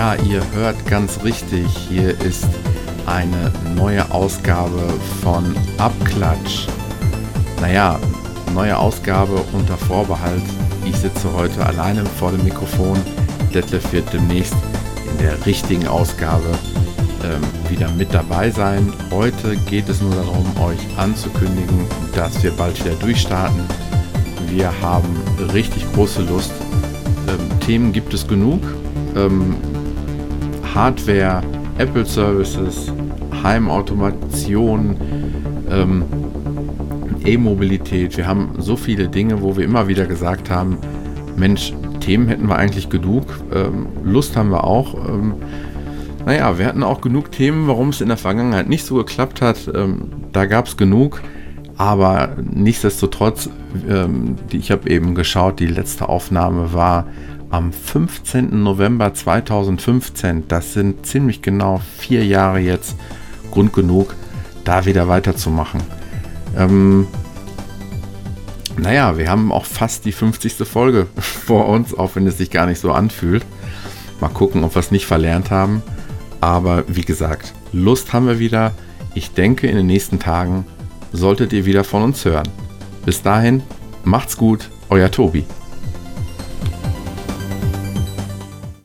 Ja, ihr hört ganz richtig. Hier ist eine neue Ausgabe von Abklatsch. Naja, neue Ausgabe unter Vorbehalt. Ich sitze heute alleine vor dem Mikrofon. Detlef wird demnächst in der richtigen Ausgabe ähm, wieder mit dabei sein. Heute geht es nur darum, euch anzukündigen, dass wir bald wieder durchstarten. Wir haben richtig große Lust. Ähm, Themen gibt es genug. Ähm, Hardware, Apple Services, Heimautomation, ähm, E-Mobilität. Wir haben so viele Dinge, wo wir immer wieder gesagt haben, Mensch, Themen hätten wir eigentlich genug, ähm, Lust haben wir auch. Ähm, naja, wir hatten auch genug Themen, warum es in der Vergangenheit nicht so geklappt hat. Ähm, da gab es genug, aber nichtsdestotrotz, ähm, die, ich habe eben geschaut, die letzte Aufnahme war am 15. November 2015. Das sind ziemlich genau vier Jahre jetzt Grund genug, da wieder weiterzumachen. Ähm, naja, wir haben auch fast die 50. Folge vor uns, auch wenn es sich gar nicht so anfühlt. Mal gucken, ob wir es nicht verlernt haben. Aber wie gesagt, Lust haben wir wieder. Ich denke, in den nächsten Tagen solltet ihr wieder von uns hören. Bis dahin, macht's gut, euer Tobi.